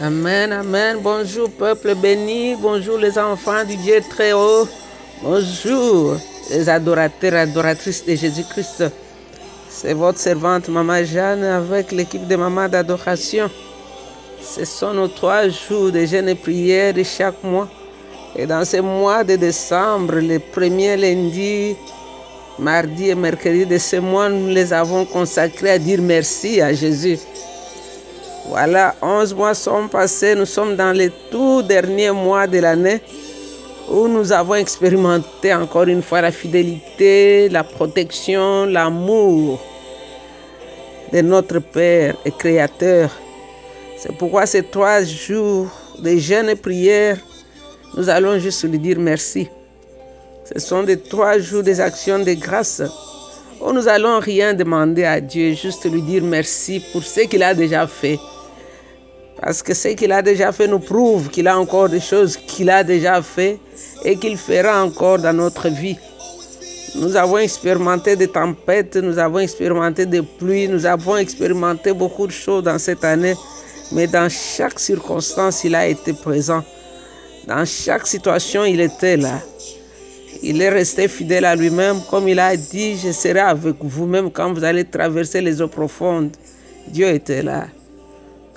Amen, amen. Bonjour peuple béni, bonjour les enfants du Dieu très haut, bonjour les adorateurs adoratrices de Jésus-Christ. C'est votre servante Maman Jeanne avec l'équipe de Maman d'adoration. Ce sont nos trois jours de jeûne et prière de chaque mois. Et dans ce mois de décembre, les premiers lundis, mardi et mercredi de ce mois, nous les avons consacrés à dire merci à Jésus. Voilà, 11 mois sont passés, nous sommes dans les tout derniers mois de l'année où nous avons expérimenté encore une fois la fidélité, la protection, l'amour de notre Père et Créateur. C'est pourquoi ces trois jours de jeûne et prière, nous allons juste lui dire merci. Ce sont des trois jours des actions de grâce où nous allons rien demander à Dieu, juste lui dire merci pour ce qu'il a déjà fait. Parce que ce qu'il a déjà fait nous prouve qu'il a encore des choses qu'il a déjà fait et qu'il fera encore dans notre vie. Nous avons expérimenté des tempêtes, nous avons expérimenté des pluies, nous avons expérimenté beaucoup de choses dans cette année, mais dans chaque circonstance, il a été présent. Dans chaque situation, il était là. Il est resté fidèle à lui-même, comme il a dit, je serai avec vous même quand vous allez traverser les eaux profondes. Dieu était là.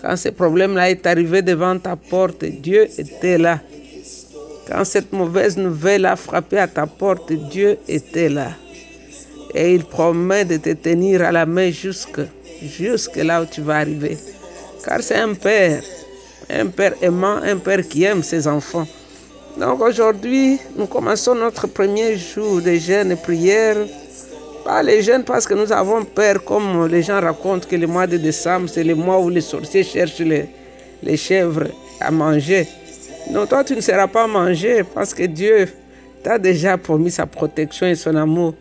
Quand ce problème-là est arrivé devant ta porte, Dieu était là. Quand cette mauvaise nouvelle a frappé à ta porte, Dieu était là. Et il promet de te tenir à la main jusque, jusque là où tu vas arriver. Car c'est un père, un père aimant, un père qui aime ses enfants. Donc aujourd'hui, nous commençons notre premier jour de jeûne et prière pas les jeunes parce que nous avons peur, comme les gens racontent que le mois de décembre, c'est le mois où les sorciers cherchent les, les chèvres à manger. Non, toi, tu ne seras pas mangé parce que Dieu t'a déjà promis sa protection et son amour.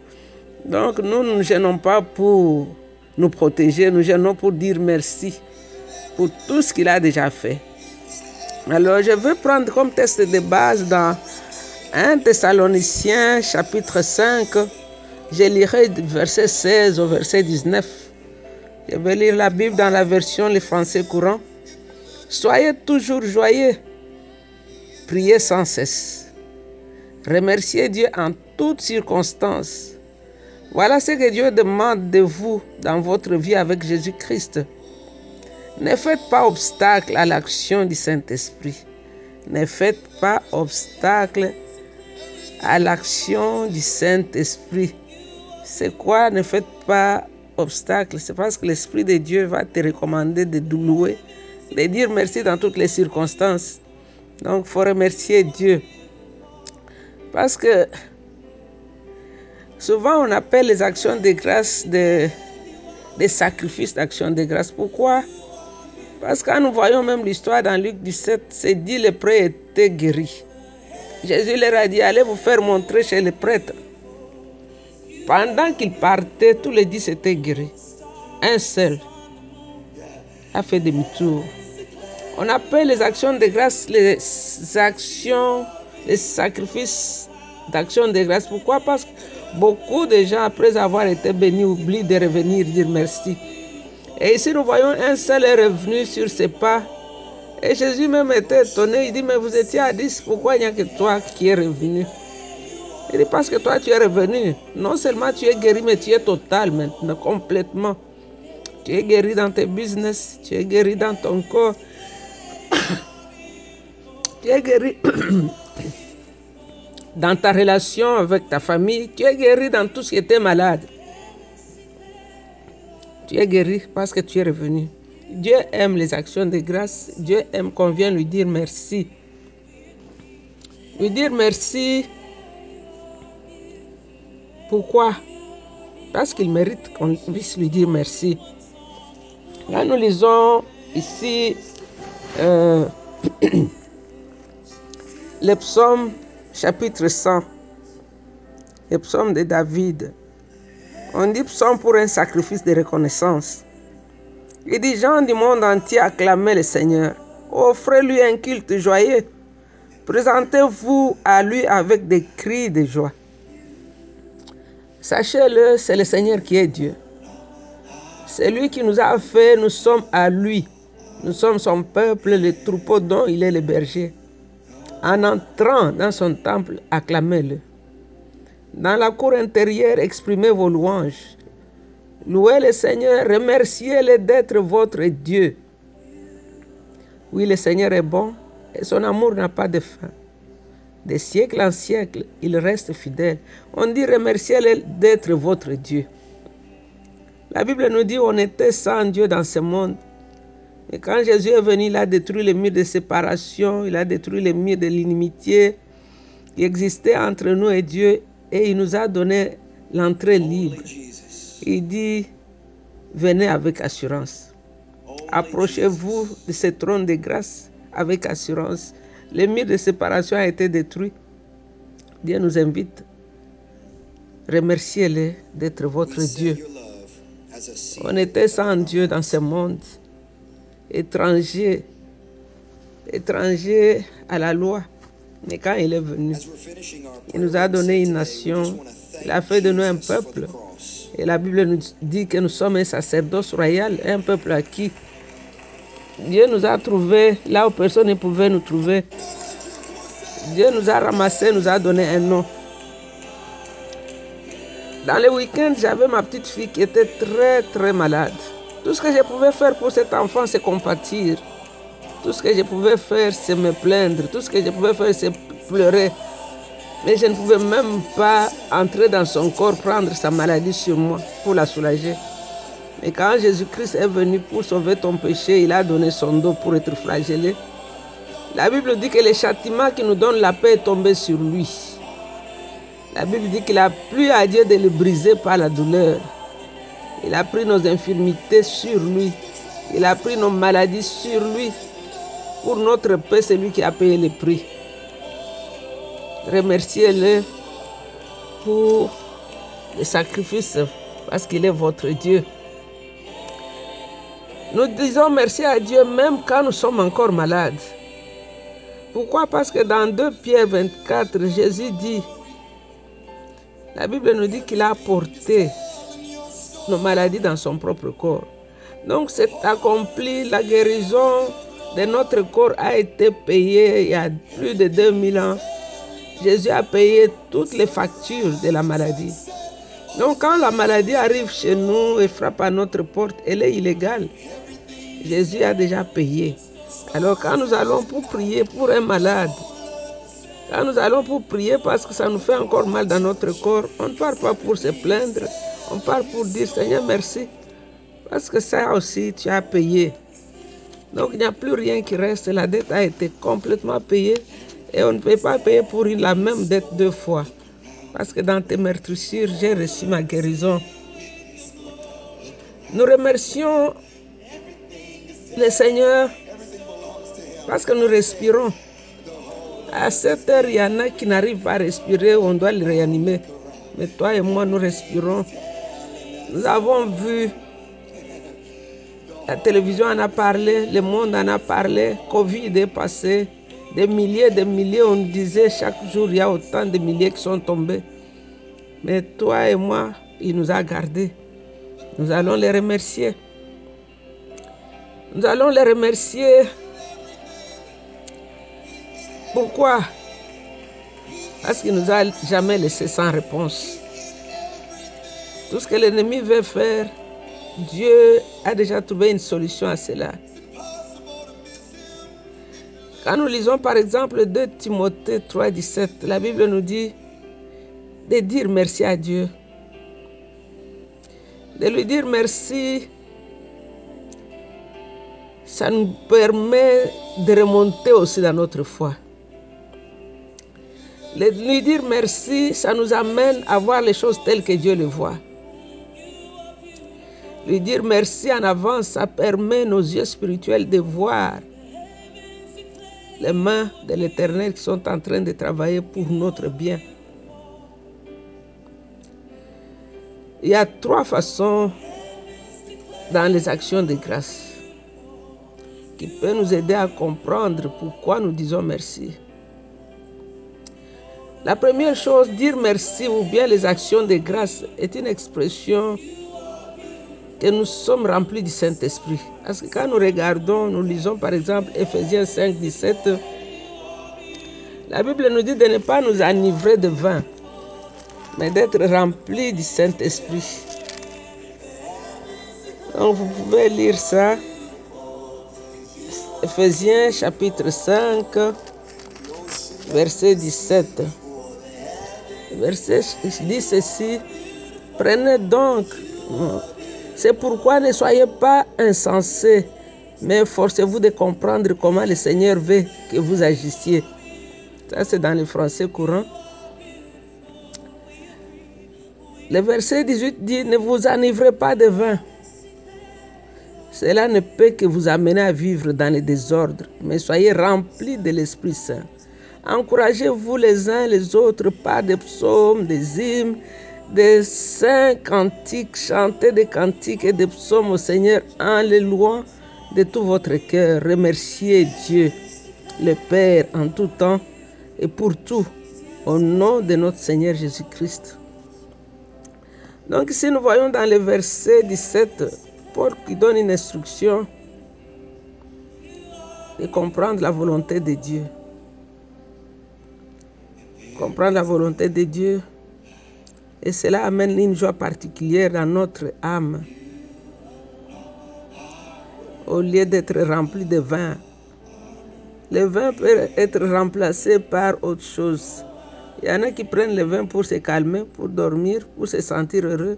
Donc, nous ne nous gênons pas pour nous protéger, nous gênons pour dire merci pour tout ce qu'il a déjà fait. Alors, je veux prendre comme test de base dans 1 Thessaloniciens chapitre 5 je lirai verset 16 au verset 19. Je vais lire la Bible dans la version le français courant. Soyez toujours joyeux. Priez sans cesse. Remerciez Dieu en toutes circonstances. Voilà ce que Dieu demande de vous dans votre vie avec Jésus-Christ. Ne faites pas obstacle à l'action du Saint-Esprit. Ne faites pas obstacle à l'action du Saint-Esprit. C'est quoi Ne faites pas obstacle. C'est parce que l'Esprit de Dieu va te recommander de louer, de dire merci dans toutes les circonstances. Donc, il faut remercier Dieu. Parce que souvent, on appelle les actions de grâce des, des sacrifices d'actions de grâce. Pourquoi? Parce que quand nous voyons même l'histoire dans Luc 17, c'est dit le prêtre était guéri. Jésus leur a dit, allez vous faire montrer chez les prêtres. Pendant qu'il partait, tous les dix étaient guéris. Un seul a fait demi-tour. On appelle les actions de grâce les actions, les sacrifices d'action de grâce. Pourquoi? Parce que beaucoup de gens, après avoir été bénis, oublient de revenir dire merci. Et ici, nous voyons un seul est revenu sur ses pas. Et Jésus même était étonné. Il dit, mais vous étiez à 10, pourquoi il n'y a que toi qui es revenu? Il dit parce que toi tu es revenu. Non seulement tu es guéri, mais tu es total maintenant, complètement. Tu es guéri dans tes business, tu es guéri dans ton corps. tu es guéri dans ta relation avec ta famille. Tu es guéri dans tout ce qui était malade. Tu es guéri parce que tu es revenu. Dieu aime les actions de grâce. Dieu aime qu'on vienne lui dire merci. Lui dire merci pourquoi? Parce qu'il mérite qu'on puisse lui dire merci. Là, nous lisons ici euh, le psaume chapitre 100, le psaume de David. On dit psaume pour un sacrifice de reconnaissance. Il dit gens du monde entier acclamez le Seigneur. Offrez-lui un culte joyeux. Présentez-vous à lui avec des cris de joie. Sachez-le, c'est le Seigneur qui est Dieu. C'est lui qui nous a fait, nous sommes à lui. Nous sommes son peuple, le troupeau dont il est le berger. En entrant dans son temple, acclamez-le. Dans la cour intérieure, exprimez vos louanges. Louez le Seigneur, remerciez-le d'être votre Dieu. Oui, le Seigneur est bon et son amour n'a pas de fin. De siècle en siècle, il reste fidèle. On dit remerciez-le d'être votre Dieu. La Bible nous dit on était sans Dieu dans ce monde. Et quand Jésus est venu, il a détruit les murs de séparation, il a détruit les murs de l'inimitié qui existait entre nous et Dieu et il nous a donné l'entrée libre. Il dit, venez avec assurance. Approchez-vous de ce trône de grâce avec assurance. Le mur de séparation a été détruit. Dieu nous invite. Remerciez-le d'être votre Dieu. On était sans Dieu dans ce monde, étranger, étranger à la loi. Mais quand il est venu, il nous a donné une nation, il a fait de nous un peuple. Et la Bible nous dit que nous sommes un sacerdoce royal, un peuple à qui Dieu nous a trouvés là où personne ne pouvait nous trouver. Dieu nous a ramassés, nous a donné un nom. Dans les week-ends, j'avais ma petite fille qui était très très malade. Tout ce que je pouvais faire pour cet enfant, c'est compatir. Tout ce que je pouvais faire, c'est me plaindre. Tout ce que je pouvais faire, c'est pleurer. Mais je ne pouvais même pas entrer dans son corps, prendre sa maladie sur moi pour la soulager. Mais quand Jésus-Christ est venu pour sauver ton péché, il a donné son dos pour être flagellé. La Bible dit que le châtiment qui nous donne la paix est tombé sur lui. La Bible dit qu'il a plu à Dieu de le briser par la douleur. Il a pris nos infirmités sur lui. Il a pris nos maladies sur lui. Pour notre paix, c'est lui qui a payé le prix. Remerciez-le pour le sacrifice parce qu'il est votre Dieu. Nous disons merci à Dieu même quand nous sommes encore malades. Pourquoi? Parce que dans 2 Pierre 24, Jésus dit, la Bible nous dit qu'il a porté nos maladies dans son propre corps. Donc c'est accompli, la guérison de notre corps a été payée il y a plus de 2000 ans. Jésus a payé toutes les factures de la maladie. Donc quand la maladie arrive chez nous et frappe à notre porte, elle est illégale. Jésus a déjà payé. Alors quand nous allons pour prier pour un malade, quand nous allons pour prier parce que ça nous fait encore mal dans notre corps, on ne part pas pour se plaindre, on part pour dire Seigneur merci, parce que ça aussi tu as payé. Donc il n'y a plus rien qui reste, la dette a été complètement payée et on ne peut pas payer pour la même dette deux fois. Parce que dans tes meurtrissures, j'ai reçu ma guérison. Nous remercions le Seigneur parce que nous respirons. À cette heure, il y en a qui n'arrivent pas à respirer, on doit les réanimer. Mais toi et moi, nous respirons. Nous avons vu, la télévision en a parlé, le monde en a parlé, Covid est passé, des milliers, des milliers, on disait chaque jour, il y a autant de milliers qui sont tombés. Mais toi et moi, il nous a gardés. Nous allons les remercier. Nous allons les remercier. Pourquoi? Parce qu'il nous a jamais laissé sans réponse. Tout ce que l'ennemi veut faire, Dieu a déjà trouvé une solution à cela. Quand nous lisons par exemple 2 Timothée 3, 17, la Bible nous dit de dire merci à Dieu. De lui dire merci ça nous permet de remonter aussi dans notre foi. Lui dire merci, ça nous amène à voir les choses telles que Dieu les voit. Lui dire merci en avance, ça permet nos yeux spirituels de voir les mains de l'Éternel qui sont en train de travailler pour notre bien. Il y a trois façons dans les actions de grâce qui peut nous aider à comprendre pourquoi nous disons merci. La première chose, dire merci ou bien les actions de grâce est une expression que nous sommes remplis du Saint-Esprit. Parce que quand nous regardons, nous lisons par exemple Ephésiens 5, 17, la Bible nous dit de ne pas nous enivrer de vin, mais d'être remplis du Saint-Esprit. Donc vous pouvez lire ça. Ephésiens chapitre 5, verset 17. Verset dit ceci, prenez donc, c'est pourquoi ne soyez pas insensés, mais forcez-vous de comprendre comment le Seigneur veut que vous agissiez. Ça, c'est dans le français courant. Le verset 18 dit, ne vous enivrez pas de vin. Cela ne peut que vous amener à vivre dans le désordre, mais soyez remplis de l'Esprit Saint. Encouragez-vous les uns les autres par des psaumes, des hymnes, des saints cantiques, chantez des cantiques et des psaumes au Seigneur en les louant de tout votre cœur. Remerciez Dieu, le Père, en tout temps et pour tout, au nom de notre Seigneur Jésus-Christ. Donc ici, nous voyons dans le verset 17, Paul qui donne une instruction de comprendre la volonté de Dieu comprendre la volonté de Dieu. Et cela amène une joie particulière dans notre âme. Au lieu d'être rempli de vin, le vin peut être remplacé par autre chose. Il y en a qui prennent le vin pour se calmer, pour dormir, pour se sentir heureux.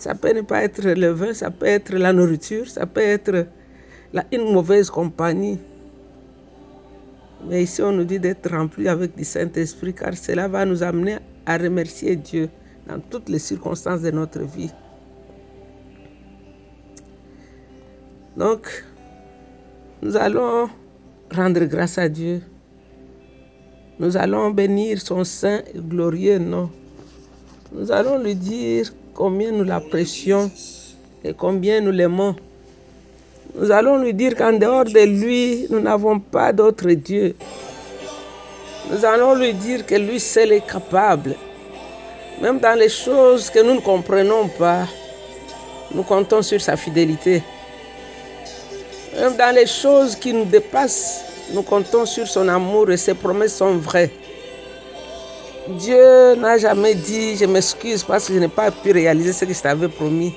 Ça peut ne pas être le vin, ça peut être la nourriture, ça peut être une mauvaise compagnie. Mais ici, on nous dit d'être rempli avec du Saint-Esprit, car cela va nous amener à remercier Dieu dans toutes les circonstances de notre vie. Donc, nous allons rendre grâce à Dieu. Nous allons bénir son saint et glorieux nom. Nous allons lui dire combien nous l'apprécions et combien nous l'aimons. Nous allons lui dire qu'en dehors de lui, nous n'avons pas d'autre Dieu. Nous allons lui dire que lui seul est capable. Même dans les choses que nous ne comprenons pas, nous comptons sur sa fidélité. Même dans les choses qui nous dépassent, nous comptons sur son amour et ses promesses sont vraies. Dieu n'a jamais dit je m'excuse parce que je n'ai pas pu réaliser ce que je t'avais promis.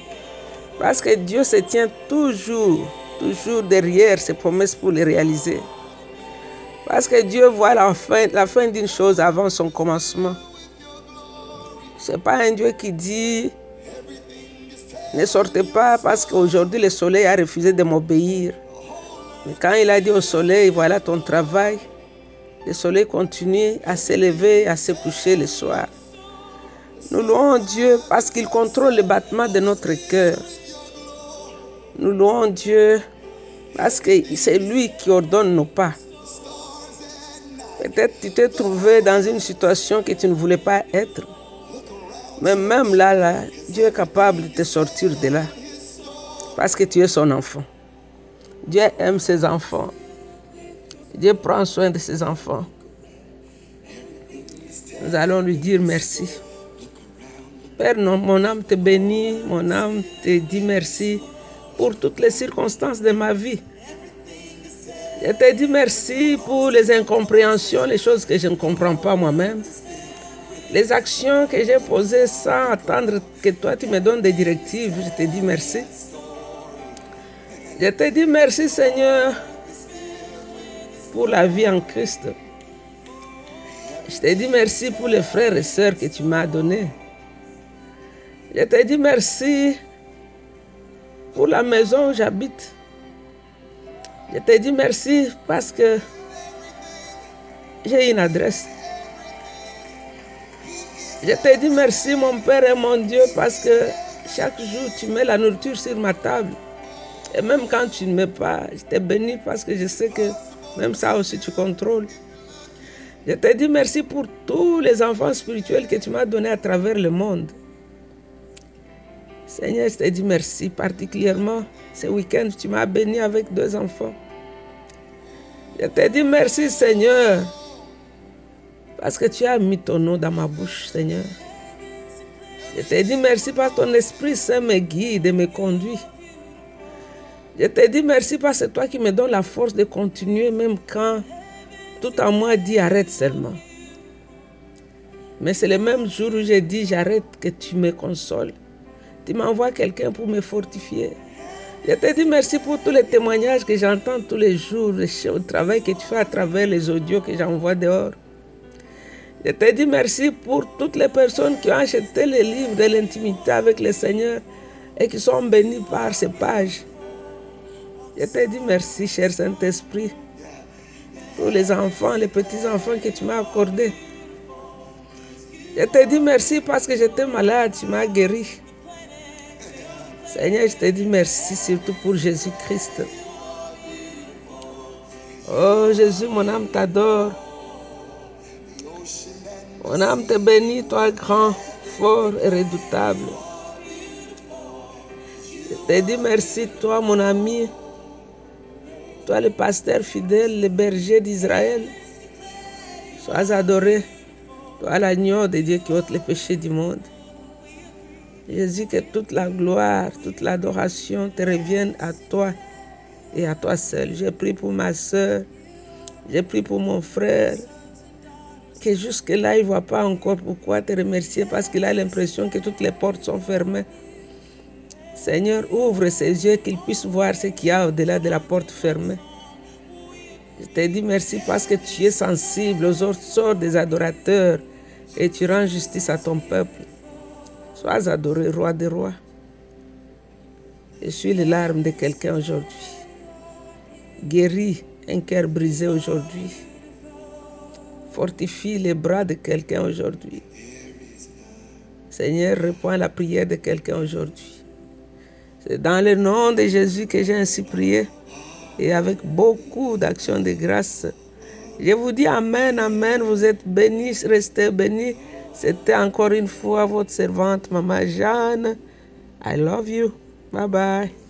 Parce que Dieu se tient toujours toujours derrière ses promesses pour les réaliser. Parce que Dieu voit la fin, la fin d'une chose avant son commencement. Ce n'est pas un Dieu qui dit ne sortez pas parce qu'aujourd'hui le soleil a refusé de m'obéir. Mais quand il a dit au soleil, voilà ton travail, le soleil continue à s'élever, à se coucher le soir. Nous louons Dieu parce qu'il contrôle le battement de notre cœur. Nous louons Dieu parce que c'est lui qui ordonne nos pas. Peut-être tu t'es trouvé dans une situation que tu ne voulais pas être. Mais même là, là, Dieu est capable de te sortir de là. Parce que tu es son enfant. Dieu aime ses enfants. Dieu prend soin de ses enfants. Nous allons lui dire merci. Père, mon âme te bénit, mon âme te dit merci pour toutes les circonstances de ma vie. Je te dis merci pour les incompréhensions, les choses que je ne comprends pas moi-même. Les actions que j'ai posées sans attendre que toi tu me donnes des directives, je te dis merci. Je te dis merci Seigneur pour la vie en Christ. Je te dis merci pour les frères et sœurs que tu m'as donnés. Je te dis merci pour la maison où j'habite. Je te dis merci parce que j'ai une adresse. Je te dis merci mon Père et mon Dieu parce que chaque jour tu mets la nourriture sur ma table. Et même quand tu ne mets pas, je te bénis parce que je sais que même ça aussi tu contrôles. Je te dis merci pour tous les enfants spirituels que tu m'as donnés à travers le monde. Seigneur, je te dis merci particulièrement. Ce week-end, tu m'as béni avec deux enfants. Je te dis merci, Seigneur, parce que tu as mis ton nom dans ma bouche, Seigneur. Je te dis merci parce que ton Esprit Saint me guide et me conduit. Je te dis merci parce que toi qui me donnes la force de continuer même quand tout en moi dit arrête seulement. Mais c'est le même jour où j'ai dit j'arrête que tu me consoles. Tu m'envoies quelqu'un pour me fortifier. Je te dis merci pour tous les témoignages que j'entends tous les jours, le travail que tu fais à travers les audios que j'envoie dehors. Je te dis merci pour toutes les personnes qui ont acheté les livres de l'intimité avec le Seigneur et qui sont bénis par ces pages. Je te dis merci, cher Saint-Esprit, pour les enfants, les petits-enfants que tu m'as accordés. Je te dis merci parce que j'étais malade, tu m'as guéri. Seigneur, je te dis merci surtout pour Jésus-Christ. Oh Jésus, mon âme t'adore. Mon âme te bénit, toi grand, fort et redoutable. Je te dis merci, toi mon ami, toi le pasteur fidèle, le berger d'Israël. Sois adoré, toi l'agneau de Dieu qui ôte les péchés du monde. Jésus, que toute la gloire, toute l'adoration te revienne à toi et à toi seul. J'ai pris pour ma soeur, j'ai pris pour mon frère, que jusque-là, il ne voit pas encore pourquoi te remercier parce qu'il a l'impression que toutes les portes sont fermées. Seigneur, ouvre ses yeux qu'il puisse voir ce qu'il y a au-delà de la porte fermée. Je te dis merci parce que tu es sensible aux sorts des adorateurs et tu rends justice à ton peuple. Sois adoré, roi des rois. Je suis les larmes de quelqu'un aujourd'hui. Guéris un cœur brisé aujourd'hui. Fortifie les bras de quelqu'un aujourd'hui. Seigneur, réponds la prière de quelqu'un aujourd'hui. C'est dans le nom de Jésus que j'ai ainsi prié et avec beaucoup d'actions de grâce. Je vous dis Amen, Amen. Vous êtes bénis, restez bénis. C'était encore une fois votre servante, Maman Jeanne. I love you. Bye bye.